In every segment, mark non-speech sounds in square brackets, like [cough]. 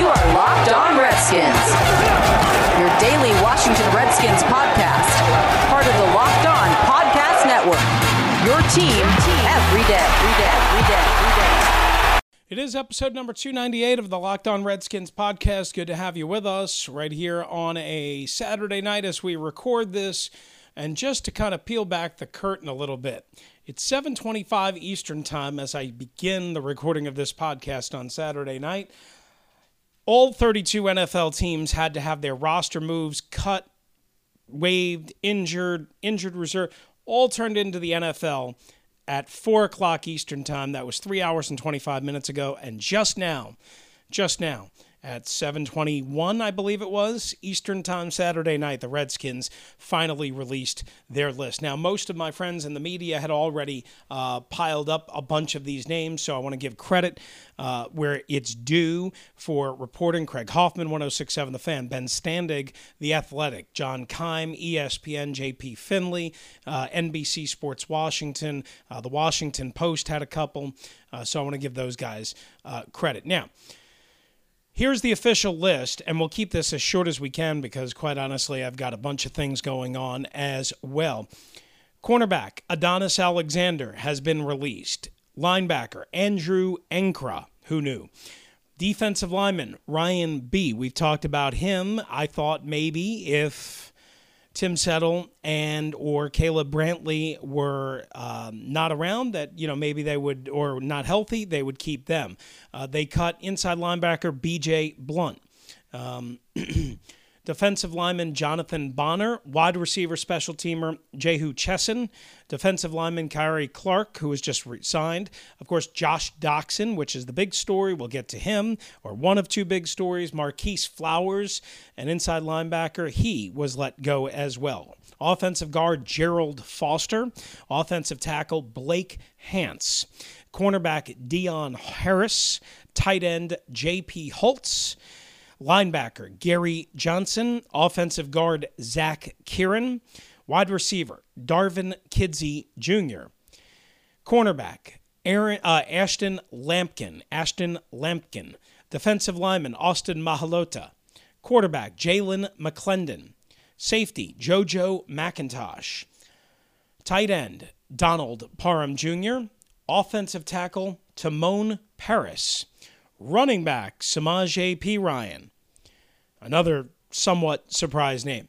You are Locked On Redskins, your daily Washington Redskins podcast, part of the Locked On Podcast Network. Your team every day, every day, every day, every day. It is episode number 298 of the Locked On Redskins podcast. Good to have you with us right here on a Saturday night as we record this. And just to kind of peel back the curtain a little bit, it's 7:25 Eastern Time as I begin the recording of this podcast on Saturday night. All 32 NFL teams had to have their roster moves cut, waived, injured, injured reserve, all turned into the NFL at 4 o'clock Eastern Time. That was three hours and 25 minutes ago. And just now, just now, at 7:21 I believe it was Eastern Time Saturday night the Redskins finally released their list. Now most of my friends in the media had already uh, piled up a bunch of these names so I want to give credit uh, where it's due for reporting Craig Hoffman 1067 The Fan Ben Standig The Athletic John Keim ESPN JP Finlay uh, NBC Sports Washington uh, the Washington Post had a couple uh, so I want to give those guys uh, credit. Now Here's the official list, and we'll keep this as short as we can because, quite honestly, I've got a bunch of things going on as well. Cornerback Adonis Alexander has been released. Linebacker Andrew Ankrah, who knew? Defensive lineman Ryan Bee. We've talked about him. I thought maybe if Tim Settle and or Caleb Brantley were um, not around, that you know maybe they would or not healthy, they would keep them. Uh, they cut inside linebacker B.J. Blunt. Um, [clears throat] defensive lineman Jonathan Bonner, wide receiver special teamer Jehu Chesson, defensive lineman Kyrie Clark, who was just signed. Of course, Josh Doctson, which is the big story. We'll get to him, or one of two big stories. Marquis Flowers, an inside linebacker, he was let go as well. Offensive guard Jerald Foster, offensive tackle Blake Hance, cornerback Dion Harris, tight end J.P. Holtz linebacker Gary Johnson, offensive guard Zac Kerin, wide receiver Darvin Kidsy Jr., cornerback Aaron uh, Ashton Lampkin, Ashton Lampkin, defensive lineman Austin Maloata, quarterback Jalen McClendon, safety JoJo McIntosh, tight end Donald Parham Jr., offensive tackle Timon Parris, running back Samaje Perine, Another somewhat surprise name.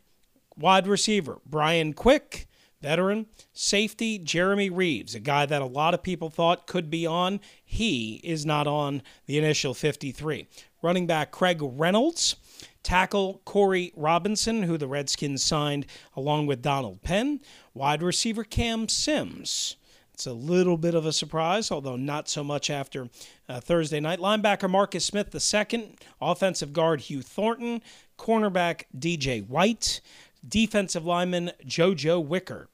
Wide receiver, Brian Quick, veteran. Safety, Jeremy Reaves, a guy that a lot of people thought could be on. He is not on the initial 53. Running back, Craig Reynolds. Tackle, Corey Robinson, who the Redskins signed along with Donald Penn. Wide receiver, Cam Sims. It's a little bit of a surprise, although not so much after uh, Thursday night. Linebacker Marcus Smith II, offensive guard Hugh Thornton, cornerback DJ White, defensive lineman JoJo Wicker,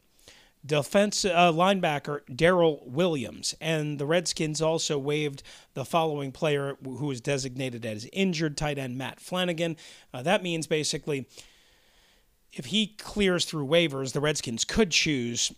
defense uh, linebacker Daryl Williams, and the Redskins also waived the following player who was designated as injured tight end Matt Flanagan. Uh, that means basically if he clears through waivers, the Redskins could choose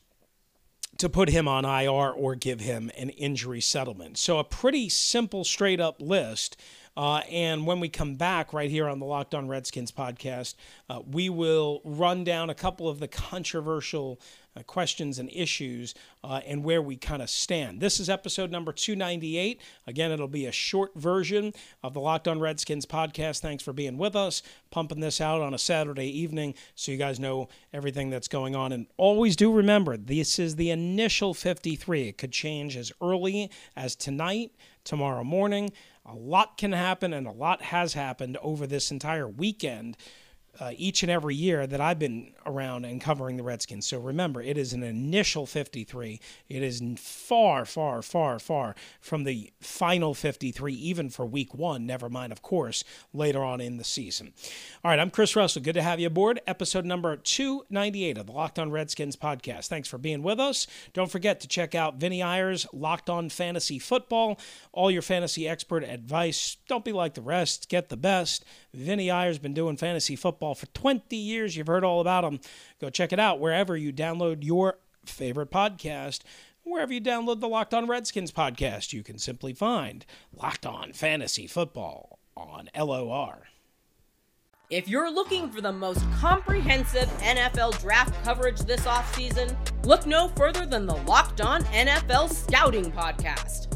to put him on IR or give him an injury settlement. So, a pretty simple, straight up list. Uh, and when we come back right here on the Locked On Redskins podcast, uh, we will run down a couple of the controversial uh, questions and issues uh, and where we kind of stand. This is episode number 298. Again, it'll be a short version of the Locked On Redskins podcast. Thanks for being with us, pumping this out on a Saturday evening so you guys know everything that's going on. And always do remember, this is the initial 53. It could change as early as tonight, tomorrow morning. A lot can happen, and a lot has happened over this entire weekend uh, each and every year that I've been around and covering the Redskins. So remember, it is an initial 53. It is far, far, far, far from the final 53, even for week one, never mind, of course, later on in the season. All right, I'm Chris Russell. Good to have you aboard. Episode number 298 of the Locked On Redskins podcast. Thanks for being with us. Don't forget to check out Vinny Iyers, Locked On Fantasy Football, all your fantasy expert advice. Don't be like the rest, get the best. Vinny Iyers been doing fantasy football for 20 years. You've heard all about him. Go check it out wherever you download your favorite podcast. Wherever you download the Locked On Redskins podcast, you can simply find Locked On Fantasy Football on LOR. If you're looking for the most comprehensive NFL draft coverage this offseason, look no further than the Locked On NFL Scouting Podcast.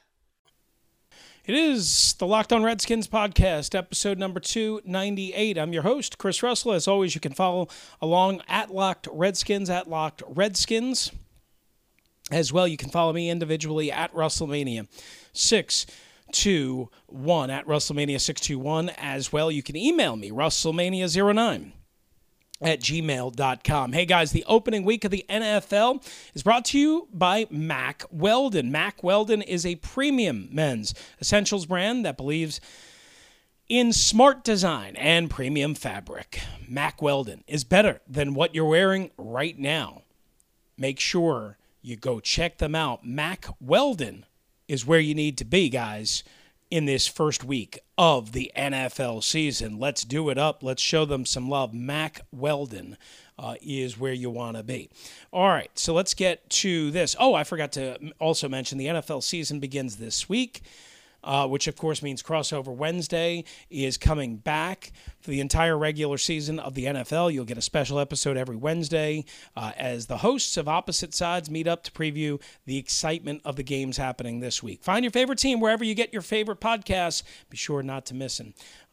It is the Locked On Redskins podcast, episode number 298. I'm your host, Chris Russell. As always, you can follow along at Locked Redskins, at Locked Redskins. As well, you can follow me individually at Russellmania 621 at Russellmania 621. As well, you can email me, Russellmania09 at gmail.com. Hey guys, the opening week of the NFL is brought to you by Mack Weldon. Mack Weldon is a premium men's essentials brand that believes in smart design and premium fabric. Mack Weldon is better than what you're wearing right now. Make sure you go check them out. Mack Weldon is where you need to be, guys, in this first week of the NFL season. Let's do it up. Let's show them some love. Mack Weldon uh, is where you want to be. All right, so let's get to this. Oh, I forgot to also mention the NFL season begins this week uh, which of course means Crossover Wednesday is coming back for the entire regular season of the NFL. You'll get a special episode every Wednesday uh, as the hosts of opposite sides meet up to preview the excitement of the games happening this week. Find your favorite team wherever you get your favorite podcasts. Be sure not to miss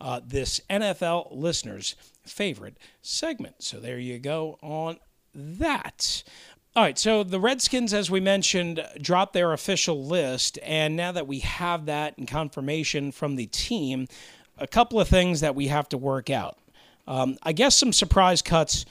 uh, this NFL listeners' favorite segment. So there you go on that. All right, so the Redskins, as we mentioned, dropped their official list, and now that we have that and confirmation from the team, a couple of things that we have to work out. Um, I guess some surprise cuts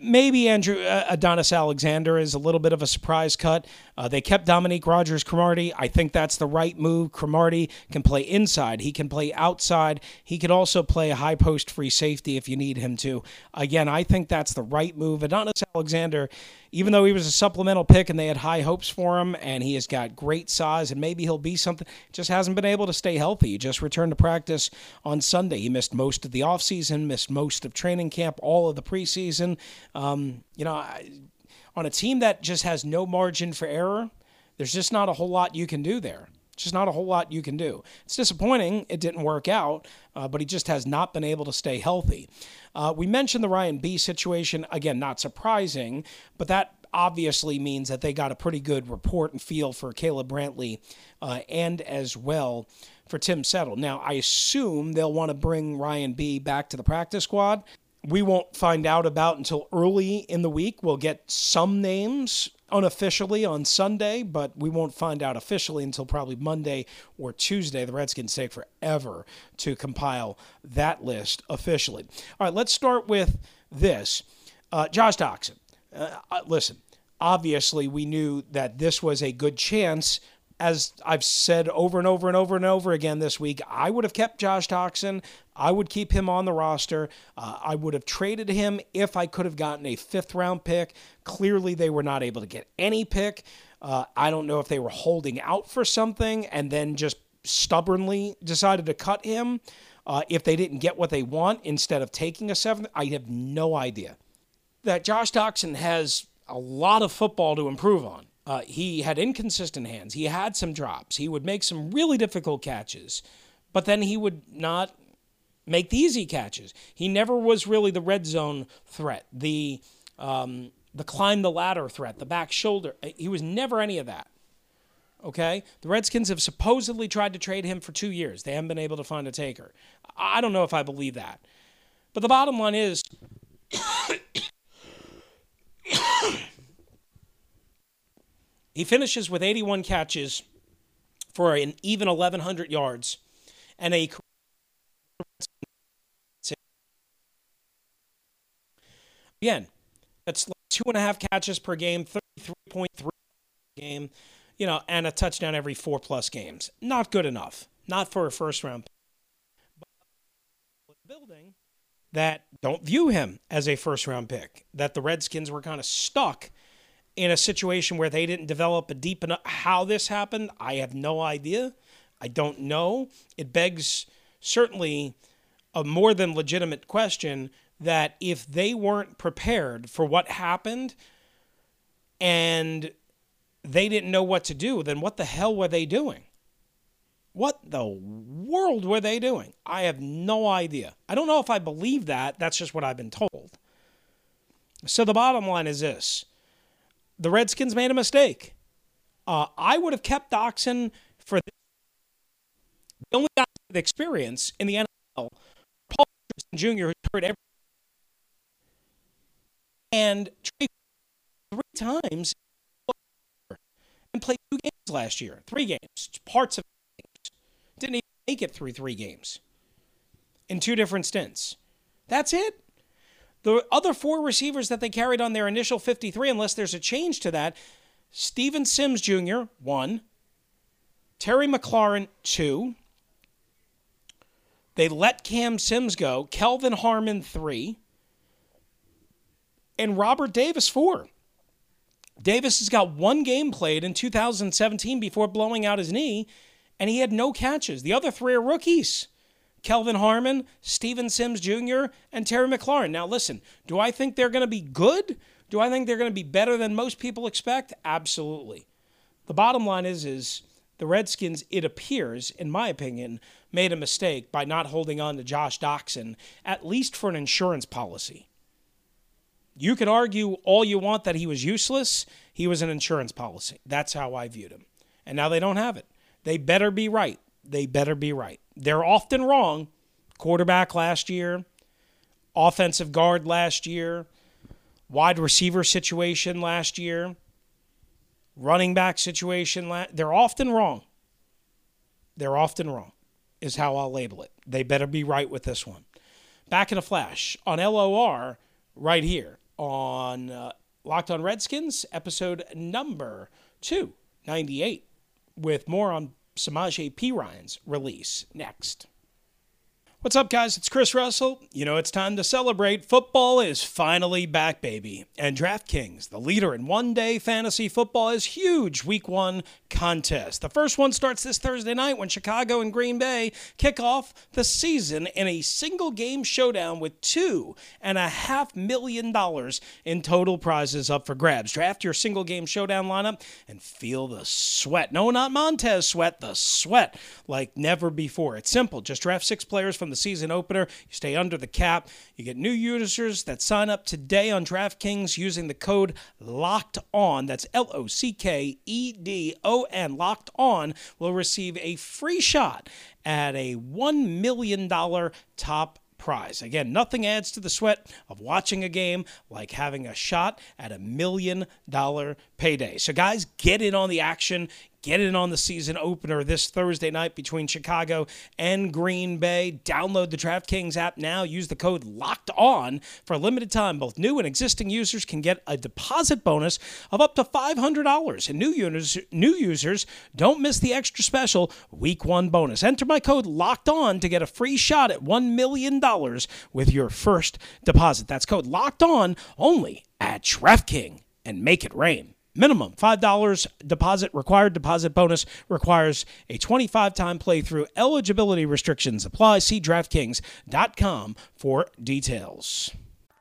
maybe Andrew uh, Adonis Alexander is a little bit of a surprise cut. Uh, they kept Dominique Rodgers Cromartie. I think that's the right move. Cromartie can play inside. He can play outside. He could also play a high post free safety if you need him to. Again, I think that's the right move. Adonis Alexander, even though he was a supplemental pick and they had high hopes for him, and he has got great size and maybe he'll be something, just hasn't been able to stay healthy. He just returned to practice on Sunday. He missed most of the offseason, missed most of training camp, all of the preseason. Um, you know, on a team that just has no margin for error, there's just not a whole lot you can do there. Just not a whole lot you can do. It's disappointing it didn't work out, uh, but he just has not been able to stay healthy. Uh, we mentioned the Ryan Bee situation. Again, not surprising, but that obviously means that they got a pretty good report and feel for Caleb Brantley uh, and as well for Tim Settle. Now, I assume they'll want to bring Ryan Bee back to the practice squad we won't find out about until early in the week. We'll get some names unofficially on Sunday, but we won't find out officially until probably Monday or Tuesday. The Redskins take forever to compile that list officially. All right, let's start with this. Uh, Josh Doctson. Uh, uh listen, obviously, we knew that this was a good chance as I've said over and over and over and over again this week, I would have kept Josh Doctson. I would keep him on the roster. Uh, I would have traded him if I could have gotten a fifth round pick. Clearly, they were not able to get any pick. Uh, I don't know if they were holding out for something and then just stubbornly decided to cut him. Uh, if they didn't get what they want instead of taking a seventh, I have no idea. That Josh Doctson has a lot of football to improve on. Uh, he had inconsistent hands. He had some drops. He would make some really difficult catches, but then he would not make the easy catches. He never was really the red zone threat, the um, the climb the ladder threat, the back shoulder. He was never any of that. Okay? The Redskins have supposedly tried to trade him for two years. They haven't been able to find a taker. I don't know if I believe that. But the bottom line is he finishes with 81 catches for an even 1,100 yards and a again that's like two and a half catches per game 33.3 game you know and a touchdown every four plus games. Not good enough. Not for a first round building that don't view him as a first round pick that the redskins were kind of stuck in a situation where they didn't develop a deep enough how this happened i have no idea i don't know it begs certainly a more than legitimate question that if they weren't prepared for what happened and they didn't know what to do, then what the hell were they doing? What the world were they doing? I have no idea. I don't know if I believe that. That's just what I've been told. So the bottom line is this the Redskins made a mistake. Uh, I would have kept Doctson for the only guy with experience in the NFL, Paul Jr., who's heard every and three times and played two games last year, three games, parts of games. Didn't even make it through three games in two different stints. That's it. The other four receivers that they carried on their initial 53, unless there's a change to that, Steven Sims Jr., one, Terry McLaurin, two. They let Cam Sims go, Kelvin Harmon, three and Robert Davis four. Davis has got one game played in 2017 before blowing out his knee, and he had no catches. The other three are rookies. Kelvin Harmon, Steven Sims Jr., and Terry McLaurin. Now, listen, do I think they're going to be good? Do I think they're going to be better than most people expect? Absolutely. The bottom line is, is the Redskins, it appears, in my opinion, made a mistake by not holding on to Josh Doctson, at least for an insurance policy. You can argue all you want that he was useless. He was an insurance policy. That's how I viewed him. And now they don't have it. They better be right. They better be right. They're often wrong. Quarterback last year, offensive guard last year, wide receiver situation last year, running back situation. They're often wrong. They're often wrong, is how I'll label it. They better be right with this one. Back in a flash on LOR right here on uh, Locked on Redskins, episode number 298, with more on Samaje Perine's release next. What's up, guys? It's Chris Russell. You know, it's time to celebrate. Football is finally back, baby. And DraftKings, the leader in one day fantasy football, is huge week one contest. The first one starts this Thursday night when Chicago and Green Bay kick off the season in a single game showdown with two and a half million dollars in total prizes up for grabs. Draft your single game showdown lineup and feel the sweat. No, not Montez sweat, the sweat like never before. It's simple. Just draft six players from the the season opener. You stay under the cap. You get new users that sign up today on DraftKings using the code LOCKED ON. That's L O C K E D O N. Locked On will receive a free shot at a $1 million top prize. Again, nothing adds to the sweat of watching a game like having a shot at a million dollar payday. So, guys, get in on the action. Get in on the season opener this Thursday night between Chicago and Green Bay. Download the DraftKings app now. Use the code LOCKED ON for a limited time. Both new and existing users can get a deposit bonus of up to $500. And new users, new users don't miss the extra special week one bonus. Enter my code LOCKED ON to get a free shot at $1 million with your first deposit. That's code LOCKED ON only at DraftKings and make it rain. Minimum $5 deposit required. Deposit bonus requires a 25 time playthrough. Eligibility restrictions apply. See DraftKings.com for details.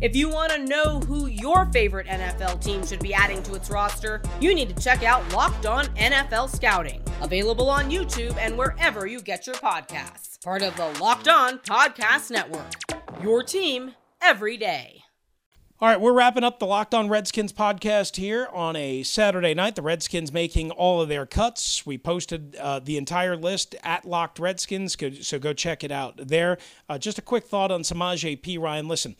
If you want to know who your favorite NFL team should be adding to its roster, you need to check out Locked On NFL Scouting, available on YouTube and wherever you get your podcasts. Part of the Locked On Podcast Network. Your team every day. All right, we're wrapping up the Locked On Redskins podcast here on a Saturday night. The Redskins making all of their cuts. We posted uh, the entire list at Locked Redskins, so go check it out there. Uh, just a quick thought on Samaje Perine. Listen,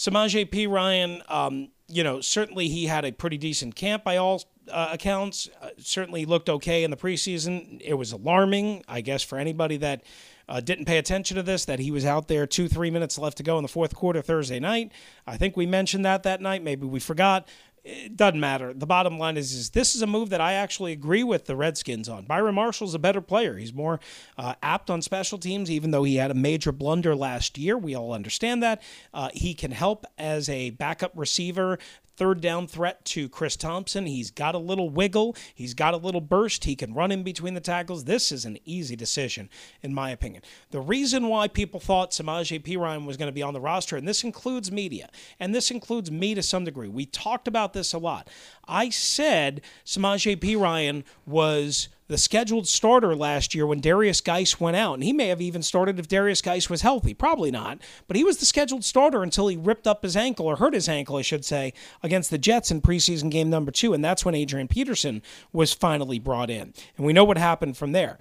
Samaje Perine, um, you know, certainly he had a pretty decent camp by all uh, accounts. Uh, certainly looked okay in the preseason. It was alarming, I guess, for anybody that uh, didn't pay attention to this, that he was out there two, three minutes left to go in the fourth quarter Thursday night. I think we mentioned that that night. Maybe we forgot it doesn't matter. The bottom line is, is this is a move that I actually agree with the Redskins on. Byron Marshall's a better player. He's more uh, apt on special teams, even though he had a major blunder last year. We all understand that. Uh, he can help as a backup receiver third down threat to Chris Thompson. He's got a little wiggle, he's got a little burst, he can run in between the tackles. This is an easy decision, in my opinion. The reason why people thought Samaje Perine was going to be on the roster, and this includes media, and this includes me to some degree, we talked about this a lot. I said Samaje Perine was the scheduled starter last year when Darius Guice went out. And he may have even started if Darius Guice was healthy. Probably not. But he was the scheduled starter until he ripped up his ankle, or hurt his ankle, I should say, against the Jets in preseason game number two. And that's when Adrian Peterson was finally brought in. And we know what happened from there.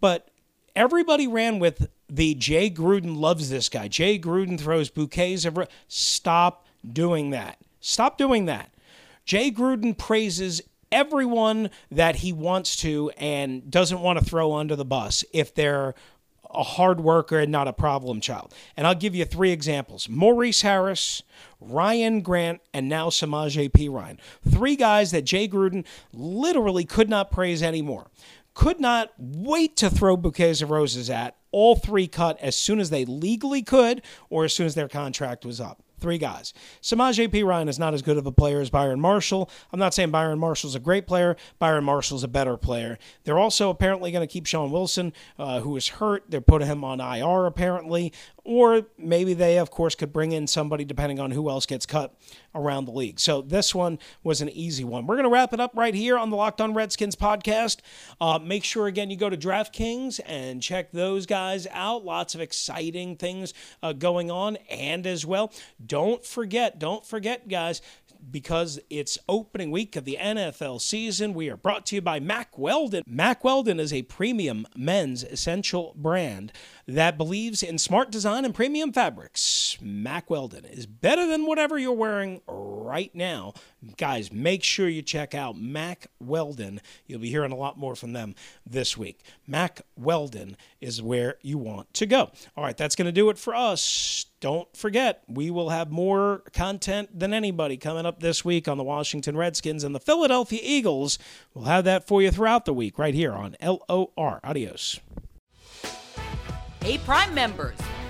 But everybody ran with the Jay Gruden loves this guy. Jay Gruden throws bouquets of. Stop doing that. Stop doing that. Jay Gruden praises everyone that he wants to and doesn't want to throw under the bus if they're a hard worker and not a problem child. And I'll give you three examples Maurice Harris, Ryan Grant, and now Samaje Perine. Three guys that Jay Gruden literally could not praise anymore. Could not wait to throw bouquets of roses at. All three cut as soon as they legally could or as soon as their contract was up. Three guys. Samaje Perine is not as good of a player as Byron Marshall. I'm not saying Byron Marshall's a great player. Byron Marshall's a better player. They're also apparently going to keep Sean Wilson, uh, who is hurt. They're putting him on IR apparently. Or maybe they, of course, could bring in somebody depending on who else gets cut around the league. So this one was an easy one. We're going to wrap it up right here on the Locked On Redskins podcast. Uh, make sure, again, you go to DraftKings and check those guys out. Lots of exciting things uh, going on. And as well, don't forget, don't forget, guys, because it's opening week of the NFL season. We are brought to you by Mack Weldon. Mack Weldon is a premium men's essential brand that believes in smart design and premium fabrics. Mack Weldon is better than whatever you're wearing right now. Guys, make sure you check out Mack Weldon. You'll be hearing a lot more from them this week. Mack Weldon is where you want to go. All right, that's going to do it for us. Don't forget, we will have more content than anybody coming up this week on the Washington Redskins and the Philadelphia Eagles. We'll have that for you throughout the week right here on LOR. Adios. Hey, Prime members,